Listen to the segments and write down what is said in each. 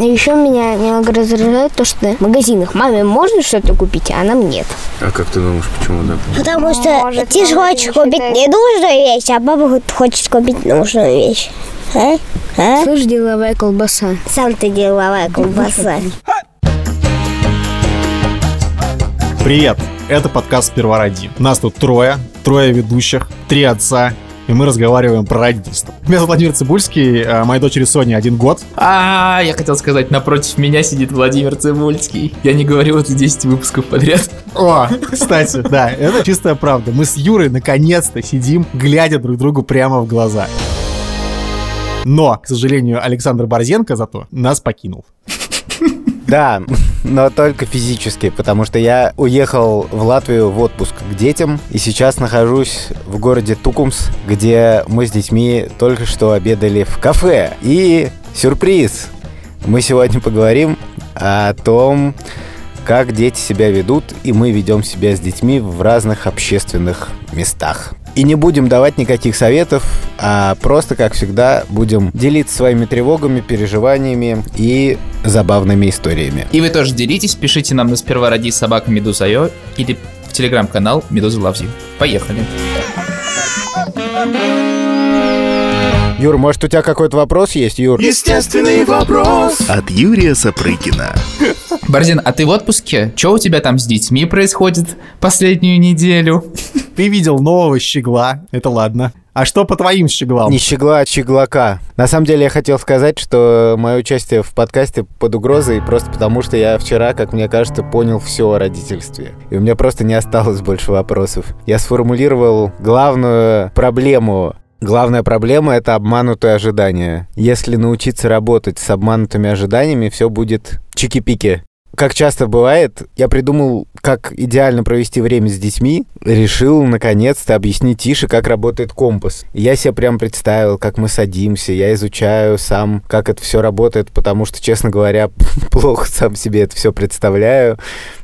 Еще меня немного раздражает то, что в магазинах маме можно что-то купить, а нам нет. А как ты думаешь, почему так? Потому что Может, ты же хочешь не купить считает. ненужную вещь, а папа хочет купить нужную вещь. А? А? Слышь, деловая колбаса. Сам ты деловая колбаса. Привет! Это подкаст «Первороди». Нас тут трое, трое ведущих, три отца, и мы разговариваем про родительство. Меня зовут Владимир Цибульский, а моей дочери Соне один год. А, я хотел сказать, напротив меня сидит Владимир Цибульский. Я не говорил это 10 выпусков подряд. О, кстати, да, это чистая правда. Мы с Юрой наконец-то сидим, глядя друг другу прямо в глаза. Но, к сожалению, Александр Борзенко зато нас покинул. Да, но только физически, потому что я уехал в Латвию в отпуск к детям, и сейчас нахожусь в городе Тукумс, где мы с детьми только что обедали в кафе. И сюрприз! Мы сегодня поговорим о том, как дети себя ведут, и мы ведем себя с детьми в разных общественных местах. И не будем давать никаких советов, а просто, как всегда, будем делиться своими тревогами, переживаниями и забавными историями. И вы тоже делитесь, пишите нам на сперва ради собака Медуза.io или в телеграм-канал Медуза Loves You. Поехали. Юр, может, у тебя какой-то вопрос есть, Юр? Естественный вопрос от Юрия Сапрыкина. Борзин, а ты в отпуске? Что у тебя там с детьми происходит последнюю неделю? Ты видел нового щегла, это ладно. А что по твоим щеглам? Не щегла, а щеглака. На самом деле я хотел сказать, что мое участие в подкасте под угрозой просто потому, что я вчера, как мне кажется, понял все о родительстве. И у меня просто не осталось больше вопросов. Я сформулировал главную проблему Главная проблема — это обманутые ожидания. Если научиться работать с обманутыми ожиданиями, все будет чики-пики. Как часто бывает, я придумал, как идеально провести время с детьми, решил наконец-то объяснить Тише, как работает компас. Я себе прям представил, как мы садимся, я изучаю сам, как это все работает, потому что, честно говоря, плохо сам себе это все представляю.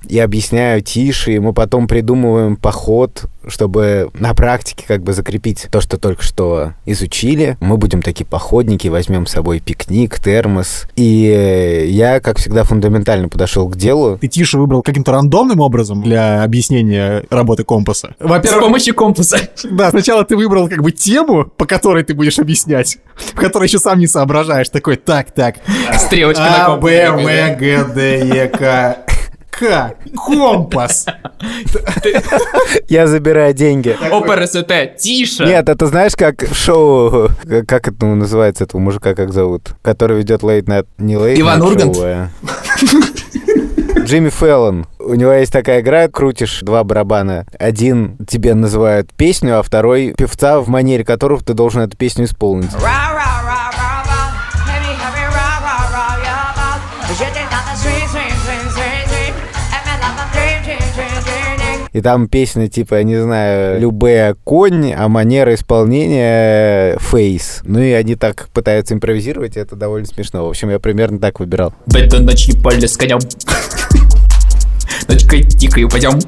И объясняю Тише, и мы потом придумываем поход, чтобы на практике как бы закрепить то, что только что изучили. Мы будем такие походники, возьмем с собой пикник, термос. И я, как всегда, фундаментально подошел к делу. Ты тише выбрал каким-то рандомным образом для объяснения работы компаса. С Во-первых, помощью компаса. да, сначала ты выбрал как бы тему, по которой ты будешь объяснять, в которой еще сам не соображаешь. Такой, так, так, Стрелочка на А, компасе. Б, В, Г, Д, Е, К. К. Компас. Я забираю деньги. ОПРСТ, тише. Нет, это знаешь, как в шоу, как- как это называется, этого мужика как зовут, который ведет Late Night, не Late Иван Night Ургант? А- Джимми Фэллон. У него есть такая игра, крутишь два барабана. Один тебе называют песню, а второй певца, в манере которого ты должен эту песню исполнить. И там песня, типа, я не знаю, любая конь, а манера исполнения фейс. Ну и они так пытаются импровизировать, и это довольно смешно. В общем, я примерно так выбирал. В эту ночь поле с конем. Ночкой тихо пойдем.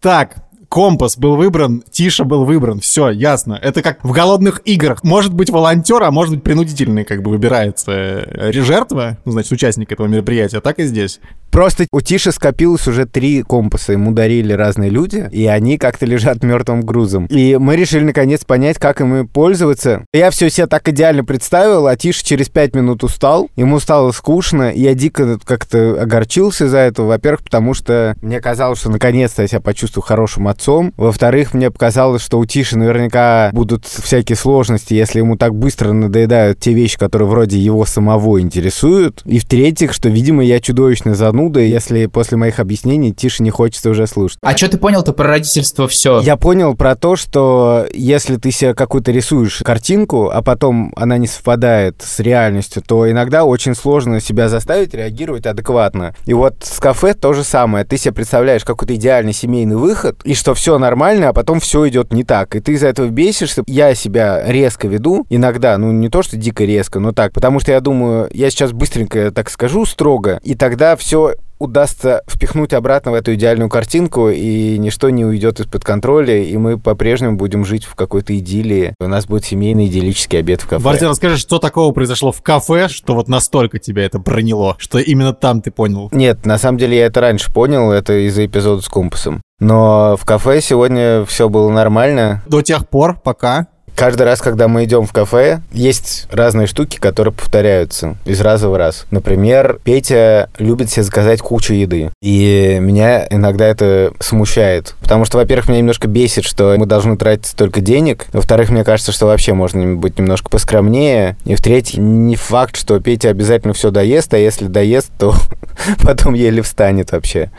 Так, компас был выбран, Тиша был выбран. Все, ясно. Это как в голодных играх. Может быть волонтер, а может быть принудительный, как бы выбирается э, жертва, ну, значит, участник этого мероприятия. Так и здесь. Просто у Тиши скопилось уже три компаса, ему дарили разные люди, и они как-то лежат мертвым грузом. И мы решили наконец понять, как ими пользоваться. Я все себе так идеально представил, а Тиша через пять минут устал, ему стало скучно, и я дико как-то огорчился за это. Во-первых, потому что мне казалось, что наконец-то я себя почувствую хорошим отцом. Во-вторых, мне показалось, что у Тиши наверняка будут всякие сложности, если ему так быстро надоедают те вещи, которые вроде его самого интересуют. И в-третьих, что, видимо, я чудовищно зануда, если после моих объяснений Тише не хочется уже слушать. А что ты понял-то про родительство все? Я понял про то, что если ты себе какую-то рисуешь картинку, а потом она не совпадает с реальностью, то иногда очень сложно себя заставить реагировать адекватно. И вот с кафе то же самое. Ты себе представляешь какой-то идеальный семейный выход, и что все нормально, а потом все идет не так. И ты из-за этого бесишься. Я себя резко веду иногда, ну не то, что дико резко, но так, потому что я думаю, я сейчас быстренько так скажу строго, и тогда все удастся впихнуть обратно в эту идеальную картинку, и ничто не уйдет из-под контроля, и мы по-прежнему будем жить в какой-то идиллии. У нас будет семейный идиллический обед в кафе. Бартин, расскажи, что такого произошло в кафе, что вот настолько тебя это проняло, что именно там ты понял? Нет, на самом деле я это раньше понял, это из-за эпизода с компасом. Но в кафе сегодня все было нормально. До тех пор, пока... Каждый раз, когда мы идем в кафе, есть разные штуки, которые повторяются из раза в раз. Например, Петя любит себе заказать кучу еды. И меня иногда это смущает. Потому что, во-первых, меня немножко бесит, что мы должны тратить столько денег. Во-вторых, мне кажется, что вообще можно быть немножко поскромнее. И в-третьих, не факт, что Петя обязательно все доест, а если доест, то потом еле встанет вообще.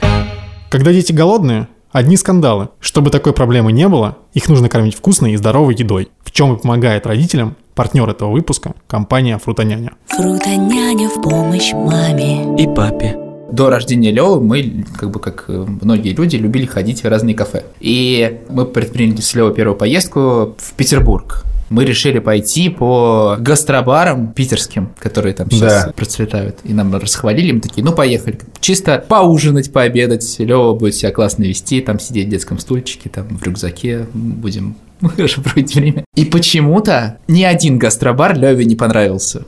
Когда дети голодные, одни скандалы. Чтобы такой проблемы не было, их нужно кормить вкусной и здоровой едой. В чем и помогает родителям партнер этого выпуска – компания «Фрутоняня». Фрутоняня в помощь маме. И папе. До рождения Лёвы мы, как бы как э, многие люди, любили ходить в разные кафе. И мы предприняли с Лёвой первую поездку в Петербург. Мы решили пойти по гастробарам питерским, которые там сейчас Да. процветают. И нам расхвалили, мы такие, ну поехали. Чисто поужинать, пообедать. Лёва будет себя классно вести, там сидеть в детском стульчике, там в рюкзаке будем хорошо проводить время. И почему-то ни один гастробар Лёве не понравился.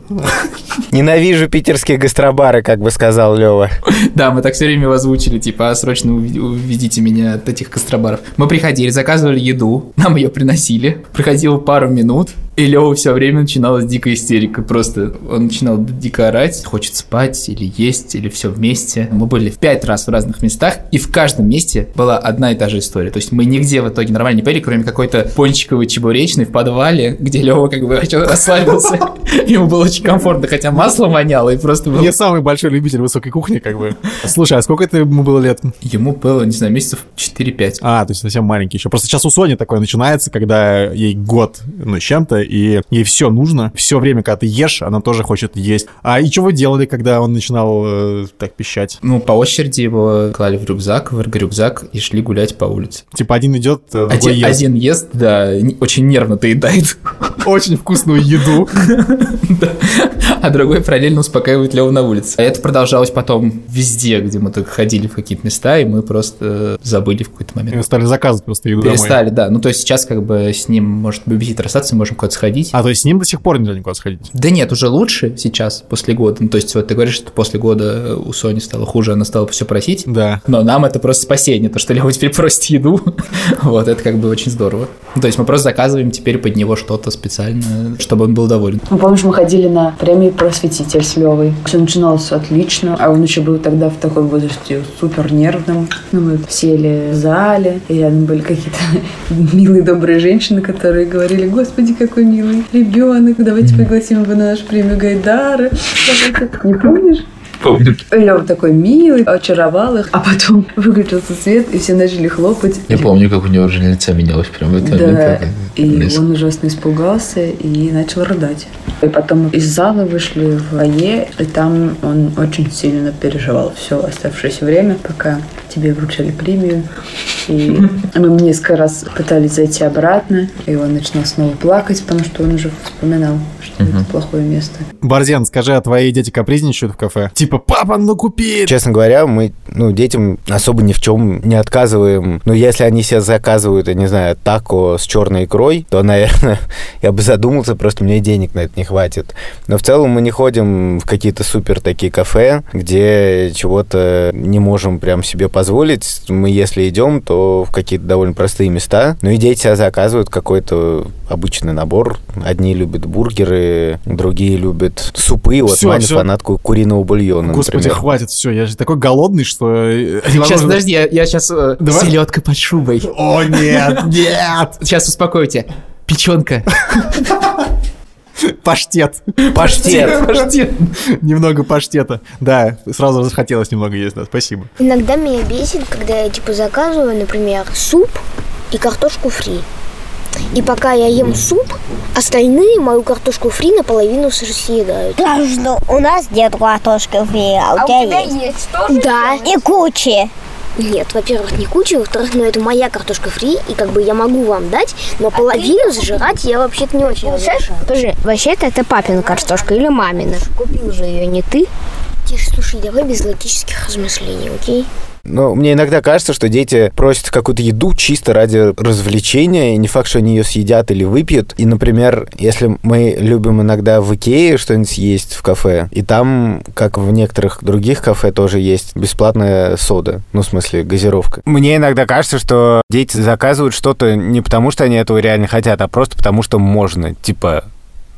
Ненавижу питерские гастробары, как бы сказал Лева. Да, мы так все время озвучили, типа, «А, срочно уведите меня от этих гастробаров. Мы приходили, заказывали еду, нам ее приносили. Проходило пару минут, и Лева все время начиналась дикая истерика. Просто он начинал дико орать, хочет спать или есть, или все вместе. Мы были в пять раз в разных местах, и в каждом месте была одна и та же история. То есть мы нигде в итоге нормально не поели, кроме какой-то пончиковой чебуречной в подвале, где Лева как бы расслабился. Ему было очень комфортно, хотя масло воняло, и просто было Не самый большой любитель высокой кухни, как бы. Слушай, а сколько это ему было лет? Ему было, не знаю, месяцев 4-5. А, то есть совсем маленький еще. Просто сейчас у Сони такое начинается, когда ей год, ну, с чем-то, и ей все нужно. Все время, когда ты ешь, она тоже хочет есть. А и что вы делали, когда он начинал э, так пищать? Ну, по очереди его клали в рюкзак, в рюкзак и шли гулять по улице. Типа один идет, э, другой Один, ест. один ест, да, очень нервно доедает, Очень вкусную еду. а другой параллельно успокаивает Леву на улице. А это продолжалось потом везде, где мы только ходили в какие-то места, и мы просто забыли в какой-то момент. стали заказывать просто еду домой. Перестали, да. Ну, то есть сейчас как бы с ним может бабисит расстаться, можем куда-то сходить. А, то есть с ним до сих пор нельзя никуда сходить? Да нет, уже лучше сейчас, после года. Ну, то есть вот ты говоришь, что после года у Сони стало хуже, она стала все просить. Да. Но нам это просто спасение, то, что Лева теперь просит еду. вот, это как бы очень здорово. Ну, то есть мы просто заказываем теперь под него что-то специально, чтобы он был доволен. Ну, помнишь, мы ходили на премию «Просветитель» с Левой. Все начиналось отлично, а он еще был тогда в такой возрасте супер нервным. Ну, мы сели в зале, и рядом были какие-то милые, добрые женщины, которые говорили, господи, какой милый ребенок, давайте пригласим его на нашу премию Гайдара. Давайте». Не помнишь? Помню. Лева такой милый, очаровал их, а потом выключился свет, и все начали хлопать. Я помню, как у него уже лицо менялось прям в этот Да, и он ужасно испугался и начал рыдать. И потом из зала вышли в фойе, и там он очень сильно переживал все оставшееся время, пока тебе вручали премию. И мы несколько раз пытались зайти обратно, и он начинал снова плакать, потому что он уже вспоминал, что это плохое место. Борзен, скажи, а твои дети капризничают в кафе? Типа, папа, ну купи! Честно говоря, мы, ну, детям особо ни в чем не отказываем. Но если они себе заказывают, я не знаю, тако с черной икрой, то, наверное, я бы задумался, просто мне денег на это не хватит. Но в целом мы не ходим в какие-то супер такие кафе, где чего-то не можем прям себе позволить. Мы, если идем, то в какие-то довольно простые места. Ну и дети себе заказывают какой-то обычный набор. Одни любят бургеры, другие любят супы. Вот Всё, Маня всё. фанатку куриного бульона, Господи, например. хватит, все, я же такой голодный, что... э, Сейчас, подожди, я, я сейчас Давай. селедка под шубой. О, нет, нет! Сейчас успокойте. Печенка. Паштет. Паштет. Паштет. Немного паштета. Да, сразу захотелось немного есть, да, спасибо. Иногда меня бесит, когда я типа заказываю, например, суп и картошку фри. И пока я ем суп, остальные мою картошку фри наполовину съедают. Да что, у нас нет картошки фри, а у тебя есть. Да. И кучи. Нет, во-первых, не куча, во-вторых, ну это моя картошка фри, и как бы я могу вам дать, но половину зажирать я вообще-то не очень разрешаю. Скажи, вообще-то это папина картошка или мамина? Купил же ее не ты. Тише, слушай, давай без логических размышлений, окей? Ну, мне иногда кажется, что дети просят какую-то еду чисто ради развлечения, и не факт, что они ее съедят или выпьют. И, например, если мы любим иногда в Икее что-нибудь съесть в кафе, и там, как в некоторых других кафе, тоже есть бесплатная сода, ну, в смысле, газировка. Мне иногда кажется, что дети заказывают что-то не потому, что они этого реально хотят, а просто потому, что можно. Типа,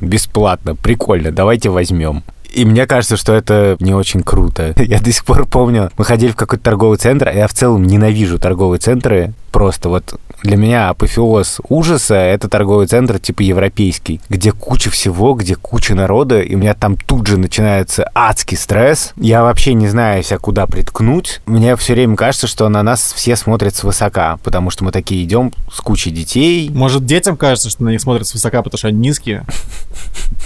бесплатно, прикольно, давайте возьмем. И мне кажется, что это не очень круто. Я до сих пор помню, мы ходили в какой-то торговый центр, а я в целом ненавижу торговые центры. Просто вот для меня апофеоз ужаса — это торговый центр типа европейский, где куча всего, где куча народа, и у меня там тут же начинается адский стресс. Я вообще не знаю себя куда приткнуть. Мне все время кажется, что на нас все смотрят свысока, потому что мы такие идем с кучей детей. Может, детям кажется, что на них смотрят свысока, потому что они низкие?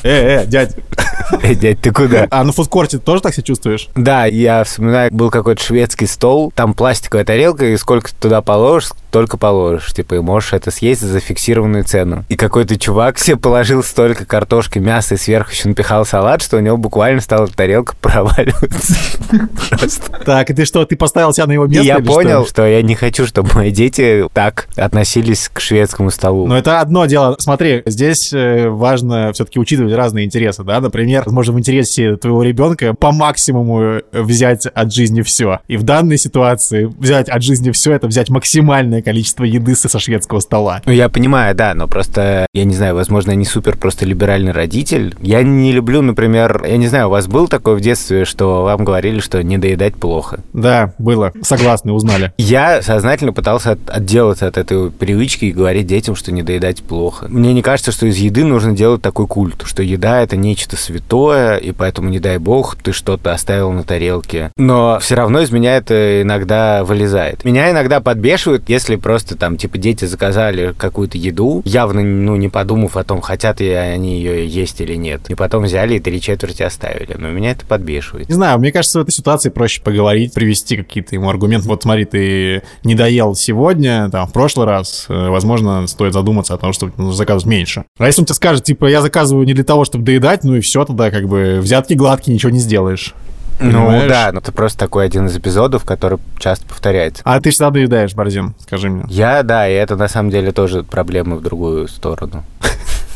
Э, э, дядь. Эй, дядь, ты куда? А на фудкорте тоже так себя чувствуешь? Да, я вспоминаю, был какой-то шведский стол, там пластиковая тарелка, и сколько ты туда положишь, только положишь. Типа, и можешь это съесть за фиксированную цену. И какой-то чувак себе положил столько картошки, мяса и сверху еще напихал салат, что у него буквально стала тарелка проваливаться. Просто. Так, и ты что, ты поставил себя на его И место? я или что? понял, что я не хочу, чтобы мои дети так относились к шведскому столу. Но это одно дело. Смотри, здесь э, важно все-таки учитывать разные интересы, да. Например, возможно, в интересе твоего ребенка по максимуму э, взять от жизни все. И в данной ситуации взять от жизни все это взять максимальное количество еды со шведского стола. Ну, я понимаю, да, но просто, я не знаю, возможно, я не супер просто либеральный родитель. Я не люблю, например, я не знаю, у вас был такое в детстве, что вам говорили, что не доедать плохо? Да, было. Согласны, узнали. Я сознательно пытался от- отделаться от этой привычки и говорить детям, что не доедать плохо. Мне не кажется, что из еды нужно делать такой культ, что еда — это нечто святое, и поэтому, не дай бог, ты что-то оставил на тарелке. Но все равно из меня это иногда вылезает. Меня иногда подбешивает, если просто там, типа, дети заказали какую-то еду, явно, ну, не подумав о том, хотят ли они ее есть или нет. И потом взяли и три четверти оставили. Но меня это подбешивает. Не знаю, мне кажется, в этой ситуации проще поговорить, привести какие-то ему аргументы. Вот смотри, ты не доел сегодня, там, в прошлый раз, э, возможно, стоит задуматься о том, что нужно заказывать меньше. А если он тебе скажет, типа, я заказываю не для того, чтобы доедать, ну и все, тогда как бы взятки гладкие, ничего не сделаешь. Ну Понимаешь? да, но это просто такой один из эпизодов, который часто повторяется. А ты всегда доедаешь, Борзин, скажи мне. Я, да, и это на самом деле тоже проблемы в другую сторону.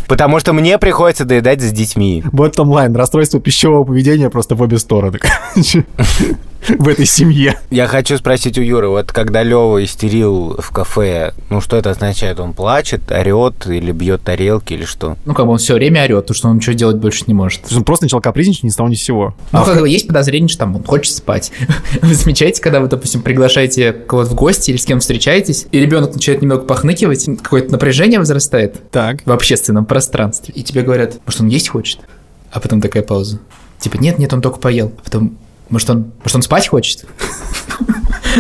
Потому что мне приходится доедать с детьми. Вот онлайн, расстройство пищевого поведения просто в обе стороны. В этой семье. Я хочу спросить у Юры, вот когда Лева истерил в кафе, ну что это означает? Он плачет, орет или бьет тарелки или что? Ну, как бы он все время орет, потому что он ничего делать больше не может. Он просто начал капризничать ни с того ни с сего. Ну, как бы есть подозрение, что там он хочет спать. Вы замечаете, когда вы, допустим, приглашаете кого-то в гости или с кем встречаетесь, и ребенок начинает немного похныкивать, какое-то напряжение возрастает Так. в общественном пространстве, и тебе говорят, может, он есть хочет? А потом такая пауза. Типа, нет, нет, он только поел. А потом, может, он, может, он спать хочет?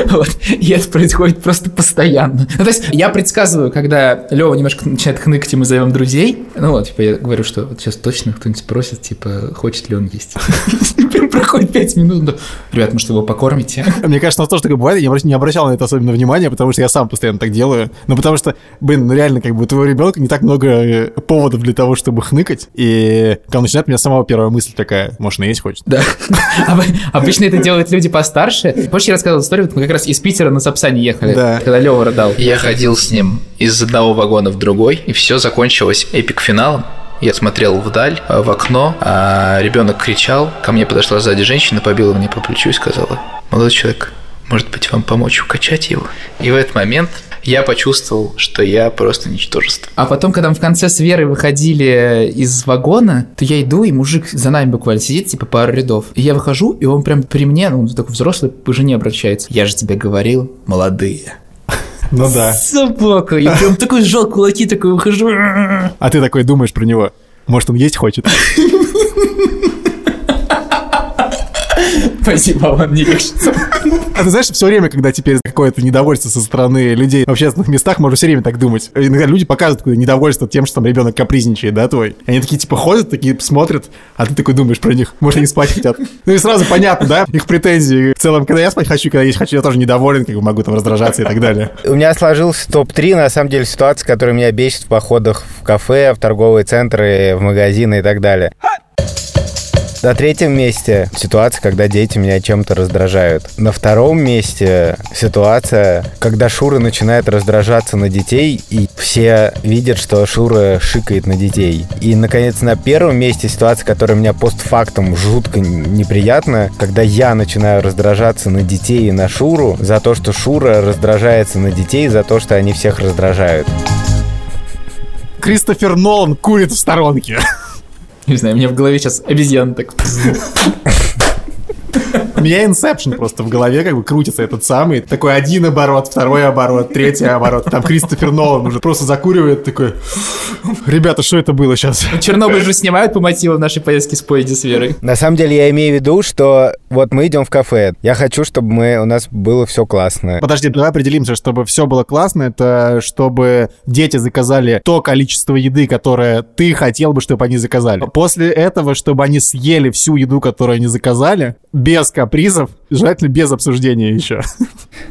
Вот. И это происходит просто постоянно. Ну, то есть я предсказываю, когда Лева немножко начинает хныкать, и мы зовем друзей. Ну вот, типа, я говорю, что вот сейчас точно кто-нибудь спросит, типа, хочет ли он есть. Прям Проходит 5 минут. Ребят, может, его покормите? Мне кажется, у нас тоже такое бывает, я не обращал на это особенно внимания, потому что я сам постоянно так делаю. Ну, потому что, блин, ну реально, как бы у твоего ребенка не так много э, поводов для того, чтобы хныкать. И когда он начинает, у меня самого первая мысль такая, может, наесть хочет. Да. Об- Обычно это делают люди постарше. Помнишь, я рассказывал историю, мы как раз из Питера на Сапсане ехали, Да. когда Лева рыдал. Я ходил с ним из одного вагона в другой, и все закончилось эпик-финалом. Я смотрел вдаль, э, в окно, а ребенок кричал. Ко мне подошла сзади женщина, побила мне по плечу и сказала, молодой человек, может быть, вам помочь укачать его? И в этот момент я почувствовал, что я просто ничтожество. А потом, когда мы в конце с Верой выходили из вагона, то я иду, и мужик за нами буквально сидит, типа пару рядов. И я выхожу, и он прям при мне, ну, он такой взрослый, к жене обращается. Я же тебе говорил, молодые. Ну да. Собака. И прям такой сжал кулаки, такой выхожу. А ты такой думаешь про него, может, он есть хочет? Спасибо, вам не легче. А ты знаешь, все время, когда теперь какое-то недовольство со стороны людей в общественных местах, можно все время так думать. Иногда люди показывают какое-то недовольство тем, что там ребенок капризничает, да, твой. И они такие, типа, ходят, такие смотрят, а ты такой думаешь про них. Может, они спать хотят. Ну и сразу понятно, да, их претензии. В целом, когда я спать хочу, когда есть хочу, я тоже недоволен, как бы могу там раздражаться и так далее. У меня сложился топ-3, на самом деле, ситуаций, которые меня бесит в походах в кафе, в торговые центры, в магазины и так далее. На третьем месте ситуация, когда дети меня чем-то раздражают. На втором месте ситуация, когда Шура начинает раздражаться на детей, и все видят, что Шура шикает на детей. И, наконец, на первом месте ситуация, которая меня постфактум жутко неприятна, когда я начинаю раздражаться на детей и на Шуру за то, что Шура раздражается на детей за то, что они всех раздражают. Кристофер Нолан курит в сторонке. Не знаю, у меня в голове сейчас обезьяна так... У меня инсепшн просто в голове как бы крутится этот самый. Такой один оборот, второй оборот, третий оборот. Там Кристофер Нолан уже просто закуривает такой... Ребята, что это было сейчас? Чернобыль же снимают по мотивам нашей поездки с поезде с Верой. На самом деле я имею в виду, что вот мы идем в кафе. Я хочу, чтобы мы, у нас было все классно. Подожди, давай определимся, чтобы все было классно. Это чтобы дети заказали то количество еды, которое ты хотел бы, чтобы они заказали. После этого, чтобы они съели всю еду, которую они заказали, без капризов, желательно без обсуждения еще.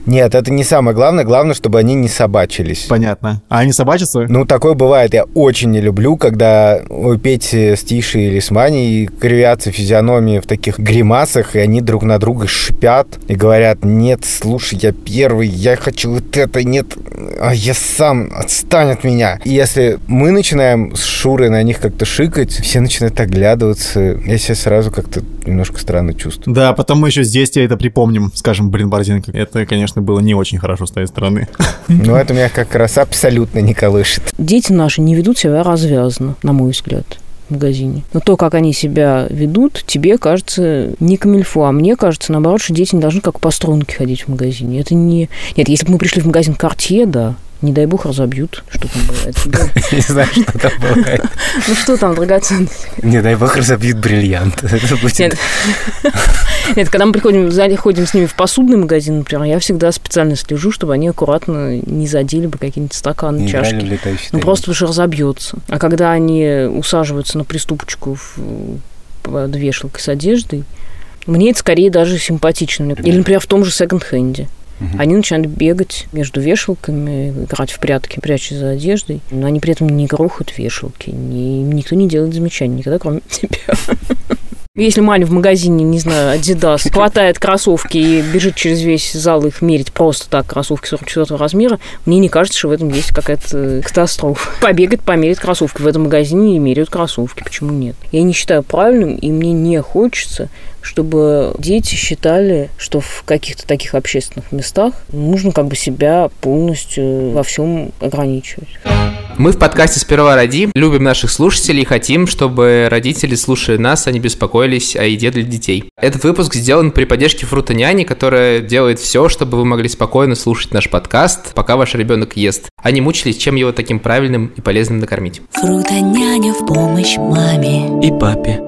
Нет, это не самое главное. Главное, чтобы они не собачились. Понятно. А они собачатся? Ну, такое бывает. Я очень не люблю, когда у Пети с Тишей или с Маней кривятся физиономии в таких гримасах, и они друг на друга шипят и говорят, нет, слушай, я первый, я хочу вот это, нет, а я сам, отстань от меня. И если мы начинаем с Шурой на них как-то шикать, все начинают оглядываться. Я себя сразу как-то немножко странно чувствую. Да, потом мы еще здесь это припомним. Скажем, блин, Борзенко, это, конечно, было не очень хорошо с твоей стороны. Но это меня как раз абсолютно не колышет. Дети наши не ведут себя развязно, на мой взгляд в магазине. Но то, как они себя ведут, тебе кажется не камильфо, а мне кажется, наоборот, что дети не должны как по струнке ходить в магазине. Это не... Нет, если бы мы пришли в магазин Cartier, да, не дай бог разобьют, что там бывает. Не знаю, что там бывает. Ну что там, драгоценность? Не дай бог разобьют бриллиант. Нет. Когда мы приходим, заходим с ними в посудный магазин, например, я всегда специально слежу, чтобы они аккуратно не задели бы какие-нибудь стаканы, в чашки. Ну, просто что разобьется. А когда они усаживаются на приступочку в, под вешалкой с одеждой, мне это скорее даже симпатично. Или, например, в том же секонд-хенде. Они начинают бегать между вешалками, играть в прятки, прячась за одеждой, но они при этом не грохают вешалки, ни- никто не делает замечаний никогда, кроме тебя. Если Маня в магазине, не знаю, Adidas, хватает кроссовки и бежит через весь зал их мерить просто так, кроссовки 44 размера, мне не кажется, что в этом есть какая-то катастрофа. Побегать, померить кроссовки в этом магазине и меряют кроссовки. Почему нет? Я не считаю правильным, и мне не хочется, чтобы дети считали, что в каких-то таких общественных местах нужно как бы себя полностью во всем ограничивать. Мы в подкасте «Сперва роди» любим наших слушателей и хотим, чтобы родители, слушая нас, они беспокоились о еде для детей. Этот выпуск сделан при поддержке Фрута Няни, которая делает все, чтобы вы могли спокойно слушать наш подкаст, пока ваш ребенок ест, а не мучились, чем его таким правильным и полезным накормить. Фрута няня в помощь маме. И папе.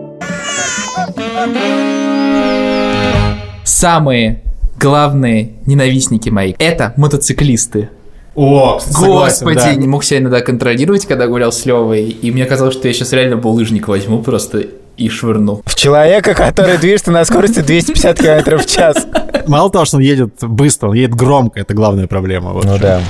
Самые главные ненавистники мои – это мотоциклисты. О, согласен, Господи, да. не мог себя иногда контролировать, когда гулял с Левой, и мне казалось, что я сейчас реально булыжник возьму просто и швырну. В человека, который движется на скорости 250 км в час. Мало того, что он едет быстро, он едет громко, это главная проблема. Ну да.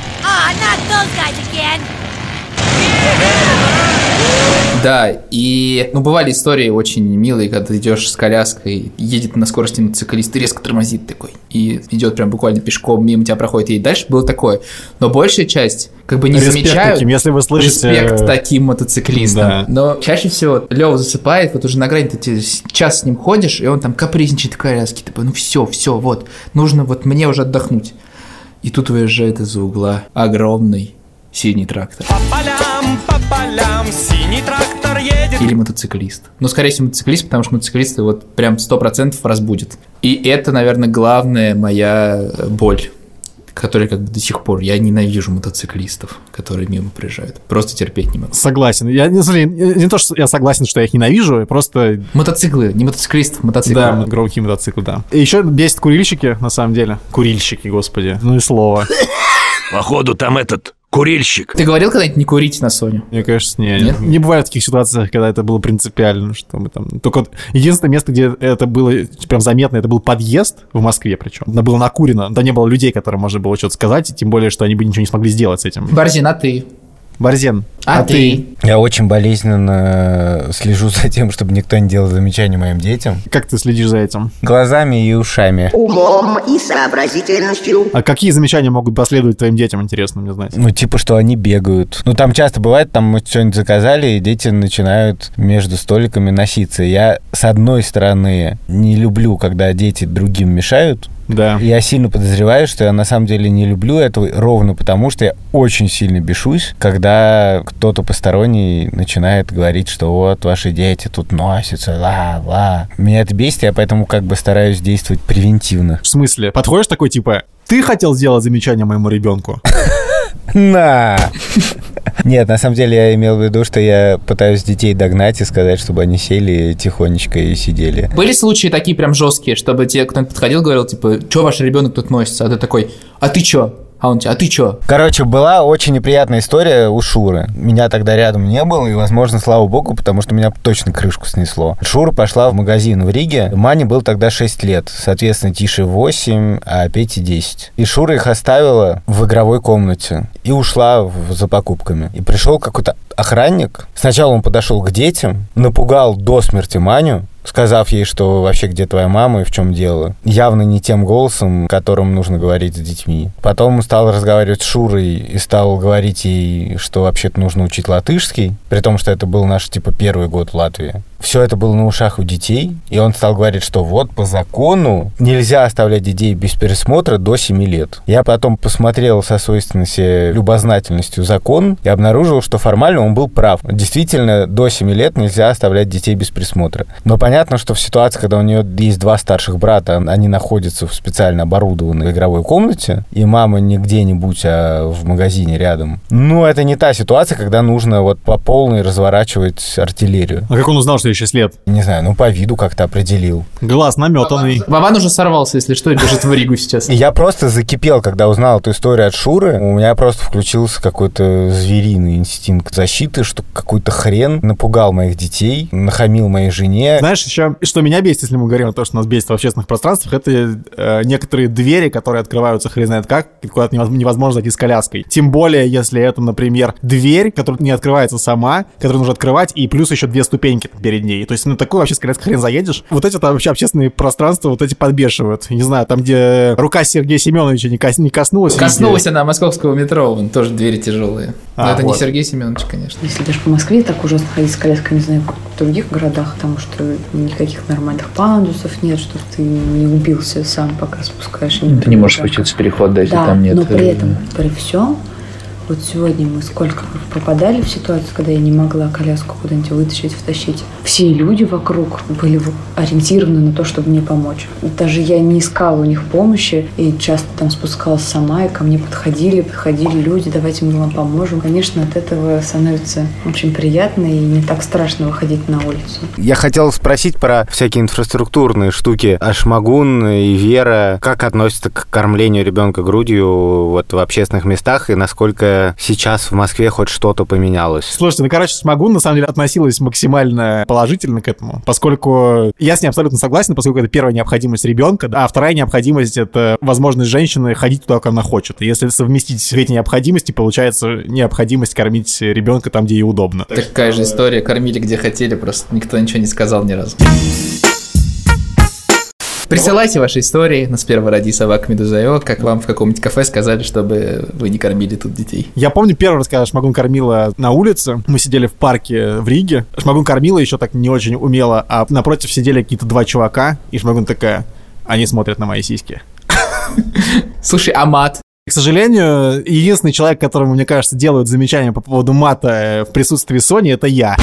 Да, и ну бывали истории очень милые, когда ты идешь с коляской, едет на скорости мотоциклист и резко тормозит такой, и идет прям буквально пешком, мимо тебя проходит, и дальше было такое. Но большая часть как бы не Респект замечают. таким, если вы слышите... Респект таким мотоциклистам. Да. Но чаще всего Лева засыпает, вот уже на грани ты час с ним ходишь, и он там капризничает в коляске, типа, ну все, все, вот, нужно вот мне уже отдохнуть. И тут выезжает из-за угла огромный синий трактор. полям, по полям, синий трактор едет. Или мотоциклист. Ну, скорее всего, мотоциклист, потому что мотоциклисты вот прям 100% разбудят. И это, наверное, главная моя э, боль, которая как бы до сих пор... Я ненавижу мотоциклистов, которые мимо приезжают. Просто терпеть не могу. Согласен. Я не, смотри, не то, что я согласен, что я их ненавижу, просто... Мотоциклы, не мотоциклистов, мотоциклы. Да, громкие мотоциклы, да. И еще бесит курильщики, на самом деле. Курильщики, господи. Ну и слово. Походу там этот курильщик. Ты говорил когда-нибудь не курить на Соню? Мне кажется, не, Нет? не бывает таких ситуаций, когда это было принципиально, что мы там... Только вот единственное место, где это было прям заметно, это был подъезд в Москве причем. Это было накурено, да не было людей, которым можно было что-то сказать, и тем более, что они бы ничего не смогли сделать с этим. Борзин, а ты? Борзен, А ты? Я очень болезненно слежу за тем, чтобы никто не делал замечаний моим детям. как ты следишь за этим? Глазами и ушами. Умом и сообразительностью. А какие замечания могут последовать твоим детям, интересно мне знать? Ну, типа, что они бегают. Ну, там часто бывает, там мы что-нибудь заказали, и дети начинают между столиками носиться. Я, с одной стороны, не люблю, когда дети другим мешают. Да. Я сильно подозреваю, что я на самом деле не люблю этого ровно потому, что я очень сильно бешусь, когда кто-то посторонний начинает говорить, что вот ваши дети тут носятся, ла-ла. Меня это бесит, я поэтому как бы стараюсь действовать превентивно. В смысле? Подходишь такой, типа, ты хотел сделать замечание моему ребенку? На! Нет, на самом деле я имел в виду, что я пытаюсь детей догнать и сказать, чтобы они сели тихонечко и сидели. Были случаи такие прям жесткие, чтобы тебе кто-нибудь подходил, говорил, типа, что ваш ребенок тут носится? А ты такой, а ты чё? А он тебе, а ты чё? Короче, была очень неприятная история у Шуры. Меня тогда рядом не было, и, возможно, слава богу, потому что меня точно крышку снесло. Шура пошла в магазин в Риге. Мане был тогда 6 лет. Соответственно, Тише 8, а Пете 10. И Шура их оставила в игровой комнате и ушла в- за покупками. И пришел какой-то охранник. Сначала он подошел к детям, напугал до смерти Маню, сказав ей, что вообще где твоя мама и в чем дело. Явно не тем голосом, которым нужно говорить с детьми. Потом стал разговаривать с Шурой и стал говорить ей, что вообще-то нужно учить латышский, при том, что это был наш, типа, первый год в Латвии. Все это было на ушах у детей, и он стал говорить, что вот по закону нельзя оставлять детей без пересмотра до 7 лет. Я потом посмотрел со свойственной себе любознательностью закон и обнаружил, что формально он был прав. Действительно, до 7 лет нельзя оставлять детей без присмотра. Но понятно, что в ситуации, когда у нее есть два старших брата, они находятся в специально оборудованной игровой комнате, и мама не где-нибудь, а в магазине рядом. Ну, это не та ситуация, когда нужно вот по полной разворачивать артиллерию. А как он узнал, что ей 6 лет? Не знаю, ну по виду как-то определил. Глаз наметанный. Вован уже сорвался, если что, и бежит в Ригу сейчас. Я просто закипел, когда узнал эту историю от Шуры. У меня просто включился какой-то звериный инстинкт защиты, что какой-то хрен напугал моих детей, нахамил моей жене. Знаешь, еще, что меня бесит, если мы говорим о том, что нас бесит в общественных пространствах, это э, некоторые двери, которые открываются хрен знает как, невоз- невозможно зайти с коляской. Тем более, если это, например, дверь, которая не открывается сама, которую нужно открывать, и плюс еще две ступеньки перед ней. То есть на такую вообще с коляской хрен заедешь. Вот эти там вообще общественные пространства, вот эти подбешивают. Не знаю, там, где рука Сергея Семеновича не, кос- не коснулась. Коснулась она московского метро, вон тоже двери тяжелые. Но А, это не вот. Сергей Семенович, конечно. Если даже по Москве так ужасно ходить с коляской, не знаю, в других городах, потому что никаких нормальных пандусов нет, что ты не убился сам, пока спускаешь. Ты не можешь спуститься с перехода, если да, там нет... но при э, этом, при всем, вот сегодня мы сколько попадали в ситуацию, когда я не могла коляску куда-нибудь вытащить, втащить. Все люди вокруг были ориентированы на то, чтобы мне помочь. Даже я не искала у них помощи и часто там спускалась сама, и ко мне подходили, подходили люди, давайте мы вам поможем. Конечно, от этого становится очень приятно и не так страшно выходить на улицу. Я хотел спросить про всякие инфраструктурные штуки. Ашмагун и Вера, как относятся к кормлению ребенка грудью вот в общественных местах, и насколько сейчас в Москве хоть что-то поменялось? Слушайте, ну, короче, Смогун, на самом деле, относилась максимально положительно к этому, поскольку я с ней абсолютно согласен, поскольку это первая необходимость ребенка, а вторая необходимость — это возможность женщины ходить туда, куда она хочет. И если совместить эти необходимости, получается необходимость кормить ребенка там, где ей удобно. Такая же история, кормили где хотели, просто никто ничего не сказал ни разу. Присылайте ваши истории на сперва ради собак Медуза.io, как вам в каком-нибудь кафе сказали, чтобы вы не кормили тут детей. Я помню первый раз, когда Шмагун кормила на улице, мы сидели в парке в Риге. Шмагун кормила еще так не очень умело, а напротив сидели какие-то два чувака, и Шмагун такая, они смотрят на мои сиськи. Слушай, а мат? К сожалению, единственный человек, которому, мне кажется, делают замечания по поводу мата э, в присутствии Сони, это я.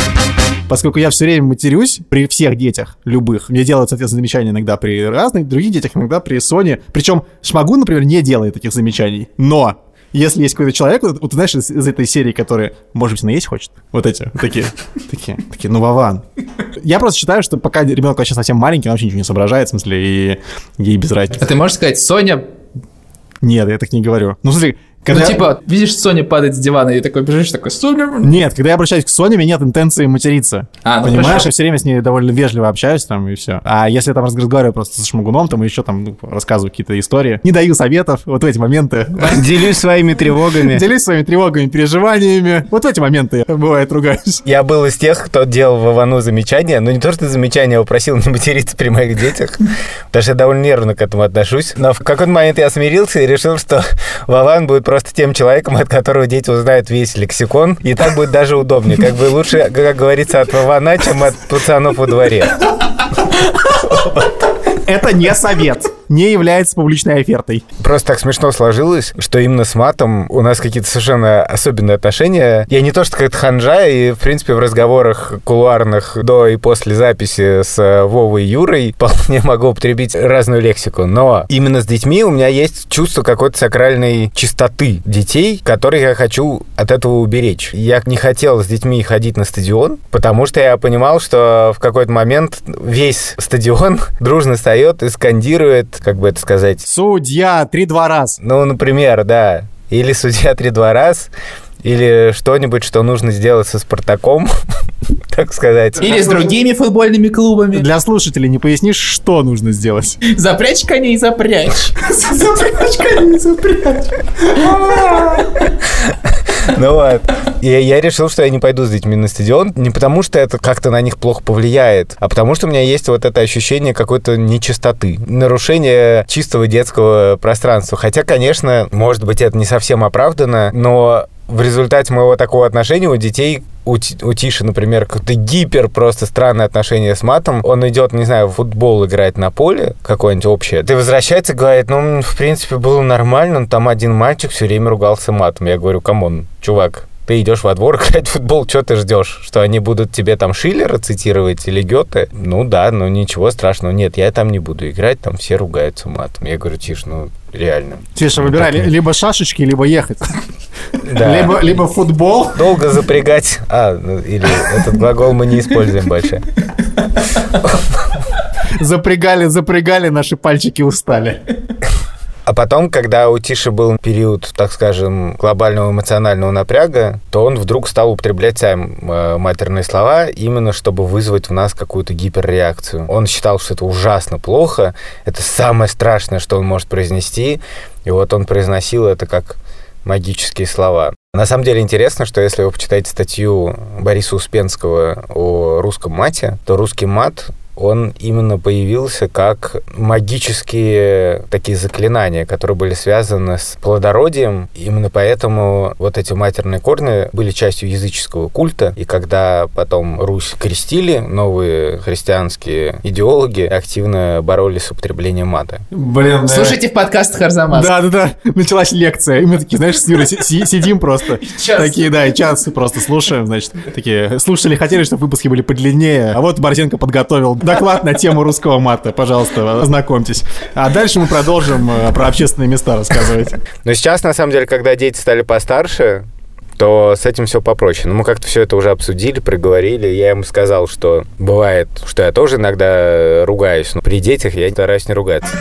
Поскольку я все время матерюсь при всех детях, любых. Мне делают, соответственно, замечания иногда при разных других детях, иногда при Соне. Причем Шмагун, например, не делает таких замечаний. Но если есть какой-то человек, вот, вот знаешь, из, из этой серии, который, может быть, наесть хочет, вот эти, такие, такие, такие, ну, Вован. Я просто считаю, что пока ребенок вообще совсем маленький, он вообще ничего не соображает, в смысле, и ей без разницы. А ты можешь сказать, Соня, Нет, я так не говорю. Ну, смотри, Когда- Ну, типа, видишь, Соня падает с дивана, и такой бежишь, такой, Соня... Нет, когда я обращаюсь к Соне, у меня нет интенции материться. А, ну Понимаешь, хорошо. я все время с ней довольно вежливо общаюсь там и все. А если я там разговариваю просто со шмагуном, там и еще там ну, рассказываю какие-то истории, не даю советов, вот в эти моменты. Делюсь своими тревогами. Делюсь своими тревогами, переживаниями. Вот в эти моменты я, бывает, ругаюсь. Я был из тех, кто делал Вовану замечания, но не то, что замечания, а просил не материться при моих детях, потому что я довольно нервно к этому отношусь. Но в какой-то момент я смирился и решил, что Вован будет просто тем человеком, от которого дети узнают весь лексикон, и так будет даже удобнее. Как бы лучше, как говорится, от Вована, чем от пацанов во дворе. Это не совет. Не является публичной офертой. Просто так смешно сложилось, что именно с матом у нас какие-то совершенно особенные отношения. Я не то, что как-то ханжа, и, в принципе, в разговорах кулуарных до и после записи с э, Вовой и Юрой вполне могу употребить разную лексику. Но именно с детьми у меня есть чувство какой-то сакральной чистоты детей, которых я хочу от этого уберечь. Я не хотел с детьми ходить на стадион, потому что я понимал, что в какой-то момент весь стадион дружно встает и скандирует, как бы это сказать, Судья, три-два раз. ну, например, да. Или судья три-два раз, или что-нибудь, что нужно сделать со Спартаком, так сказать. Или с другими футбольными клубами. Для слушателей не пояснишь, что нужно сделать. Запрячь коней, запрячь. Запрячь коней, запрячь. Ну вот. И я решил, что я не пойду с детьми на стадион, не потому что это как-то на них плохо повлияет, а потому что у меня есть вот это ощущение какой-то нечистоты, нарушение чистого детского пространства. Хотя, конечно, может быть, это не совсем оправдано, но в результате моего такого отношения у детей у, Ти- у Тиши, например, какое-то гипер просто странное отношение с матом. Он идет, не знаю, в футбол играть на поле какое-нибудь общее. И возвращается и говорит, ну, в принципе, было нормально, но там один мальчик все время ругался матом. Я говорю, come on, чувак, ты идешь во двор играть в футбол, что ты ждешь? Что они будут тебе там Шиллера цитировать или Гёте? Ну да, ну ничего страшного. Нет, я там не буду играть, там все ругаются матом. Я говорю, Тиш, ну реально. Тиш, выбирай ли- либо шашечки, либо ехать. Да. Либо, либо футбол. Долго запрягать. А, ну, или этот глагол мы не используем больше. Запрягали, запрягали, наши пальчики устали. А потом, когда у Тиши был период, так скажем, глобального эмоционального напряга, то он вдруг стал употреблять сам э, матерные слова, именно чтобы вызвать в нас какую-то гиперреакцию. Он считал, что это ужасно плохо, это самое страшное, что он может произнести, и вот он произносил это как магические слова. На самом деле интересно, что если вы почитаете статью Бориса Успенского о русском мате, то русский мат он именно появился как магические такие заклинания, которые были связаны с плодородием. Именно поэтому вот эти матерные корни были частью языческого культа. И когда потом Русь крестили, новые христианские идеологи активно боролись с употреблением мата. Блин, Слушайте в подкаст Харзамас. Да, да, да. Началась лекция. И мы такие, знаешь, с Юрой си- си- сидим просто. Час. Такие, да, и час просто слушаем, значит. Такие, слушатели хотели, чтобы выпуски были подлиннее. А вот Борзенко подготовил доклад на тему русского мата. Пожалуйста, ознакомьтесь. А дальше мы продолжим э, про общественные места рассказывать. Но сейчас, на самом деле, когда дети стали постарше, то с этим все попроще. Но мы как-то все это уже обсудили, проговорили. Я ему сказал, что бывает, что я тоже иногда ругаюсь, но при детях я стараюсь не ругаться.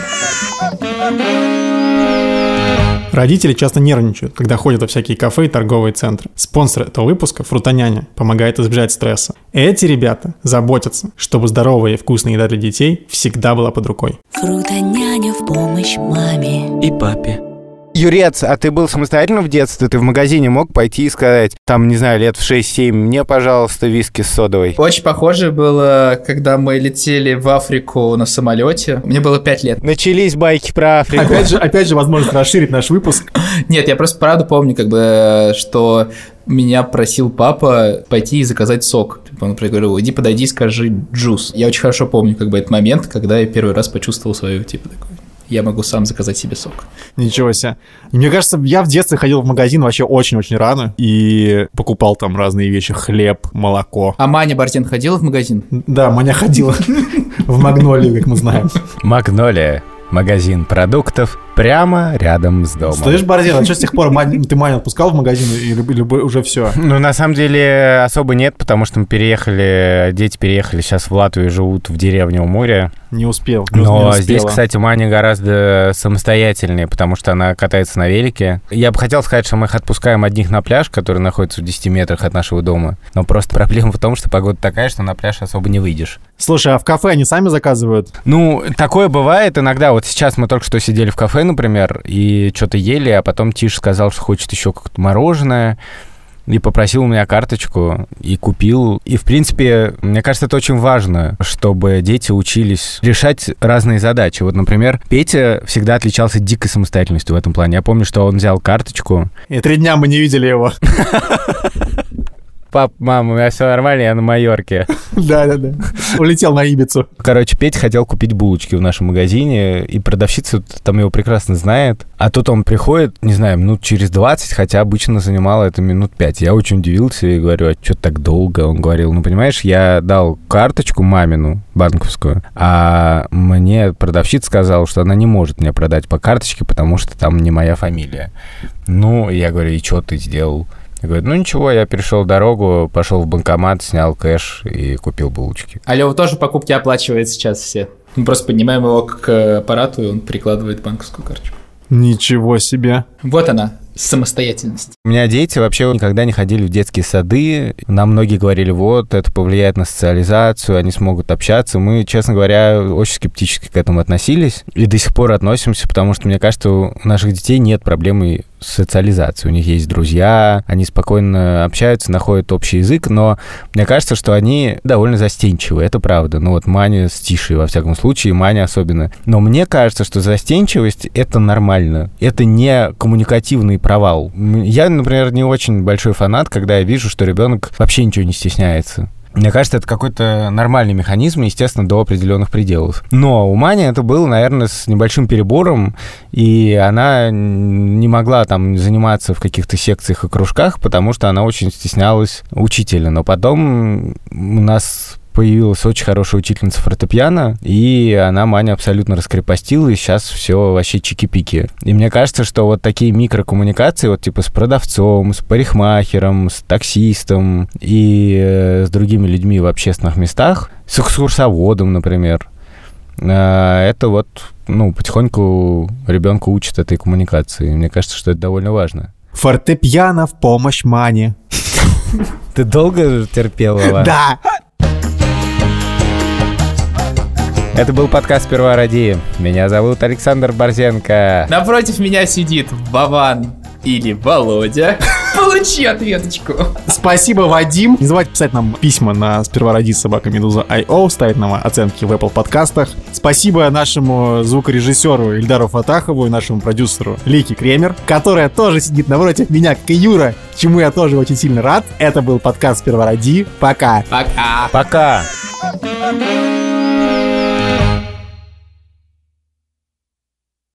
Родители часто нервничают, когда ходят во всякие кафе и торговые центры. Спонсор этого выпуска «Фрутоняня» помогает избежать стресса. Эти ребята заботятся, чтобы здоровая и вкусная еда для детей всегда была под рукой. Фрутоняня в помощь маме. И папе. Юрец, а ты был самостоятельно в детстве? Ты в магазине мог пойти и сказать, там, не знаю, лет в 6-7, мне, пожалуйста, виски с содовой? Очень похоже было, когда мы летели в Африку на самолете. Мне было 5 лет. Начались байки про Африку. Опять же, опять же, возможность расширить наш выпуск. Нет, я просто правда помню, как бы, что меня просил папа пойти и заказать сок. Типа, Он говорил, иди подойди, скажи джус. Я очень хорошо помню, как бы, этот момент, когда я первый раз почувствовал свою, типа, такой, я могу сам заказать себе сок. Ничего себе. Мне кажется, я в детстве ходил в магазин вообще очень-очень рано и покупал там разные вещи. Хлеб, молоко. А Маня Бартен ходила в магазин? Да, Маня ходила в Магнолию, как мы знаем. Магнолия. Магазин продуктов Прямо рядом с домом. Слышь, Борзен, а что с тех пор ты Маню отпускал в магазин или, уже все? Ну, на самом деле, особо нет, потому что мы переехали, дети переехали сейчас в Латвию, живут в деревне у моря. Не успел. не Но успела. здесь, кстати, Маня гораздо самостоятельнее, потому что она катается на велике. Я бы хотел сказать, что мы их отпускаем одних на пляж, который находится в 10 метрах от нашего дома. Но просто проблема в том, что погода такая, что на пляж особо не выйдешь. Слушай, а в кафе они сами заказывают? Ну, такое бывает иногда. Вот сейчас мы только что сидели в кафе, например, и что-то ели, а потом Тиш сказал, что хочет еще как-то мороженое. И попросил у меня карточку, и купил. И, в принципе, мне кажется, это очень важно, чтобы дети учились решать разные задачи. Вот, например, Петя всегда отличался дикой самостоятельностью в этом плане. Я помню, что он взял карточку. И три дня мы не видели его. Пап, мам, у меня все нормально, я на Майорке. Да-да-да. Улетел на Ибицу. Короче, Петя хотел купить булочки в нашем магазине, и продавщица там его прекрасно знает. А тут он приходит, не знаю, минут через 20, хотя обычно занимало это минут 5. Я очень удивился и говорю, а что так долго? Он говорил, ну, понимаешь, я дал карточку мамину банковскую, а мне продавщица сказала, что она не может мне продать по карточке, потому что там не моя фамилия. Ну, я говорю, и что ты сделал? Я говорю, ну ничего, я перешел дорогу, пошел в банкомат, снял кэш и купил булочки. А Лева тоже покупки оплачивает сейчас все. Мы просто поднимаем его к аппарату, и он прикладывает банковскую карточку. Ничего себе. Вот она, самостоятельность. У меня дети вообще никогда не ходили в детские сады. Нам многие говорили, вот, это повлияет на социализацию, они смогут общаться. Мы, честно говоря, очень скептически к этому относились. И до сих пор относимся, потому что, мне кажется, у наших детей нет проблемы с социализацией. У них есть друзья, они спокойно общаются, находят общий язык, но мне кажется, что они довольно застенчивы, это правда. Ну вот Маня с Тишей, во всяком случае, Маня особенно. Но мне кажется, что застенчивость — это нормально. Это не коммуникативный провал. Я, например, не очень большой фанат, когда я вижу, что ребенок вообще ничего не стесняется. Мне кажется, это какой-то нормальный механизм, естественно, до определенных пределов. Но у Мани это было, наверное, с небольшим перебором, и она не могла там заниматься в каких-то секциях и кружках, потому что она очень стеснялась учителя. Но потом у нас появилась очень хорошая учительница фортепиано, и она Маня абсолютно раскрепостила, и сейчас все вообще чики-пики. И мне кажется, что вот такие микрокоммуникации, вот типа с продавцом, с парикмахером, с таксистом и э, с другими людьми в общественных местах, с экскурсоводом, например, э, это вот, ну, потихоньку ребенку учат этой коммуникации. Мне кажется, что это довольно важно. Фортепиано в помощь Мане. Ты долго терпела? Да. Это был подкаст «Сперва ради». Меня зовут Александр Борзенко. Напротив меня сидит Вован или Володя. Получи ответочку. Спасибо, Вадим. Не забывайте писать нам письма на сперва ради собака Медуза.io, ставить нам оценки в Apple подкастах. Спасибо нашему звукорежиссеру Ильдару Фатахову и нашему продюсеру Лики Кремер, которая тоже сидит напротив меня, как и Юра, чему я тоже очень сильно рад. Это был подкаст. Пока. Пока. Пока. Пока.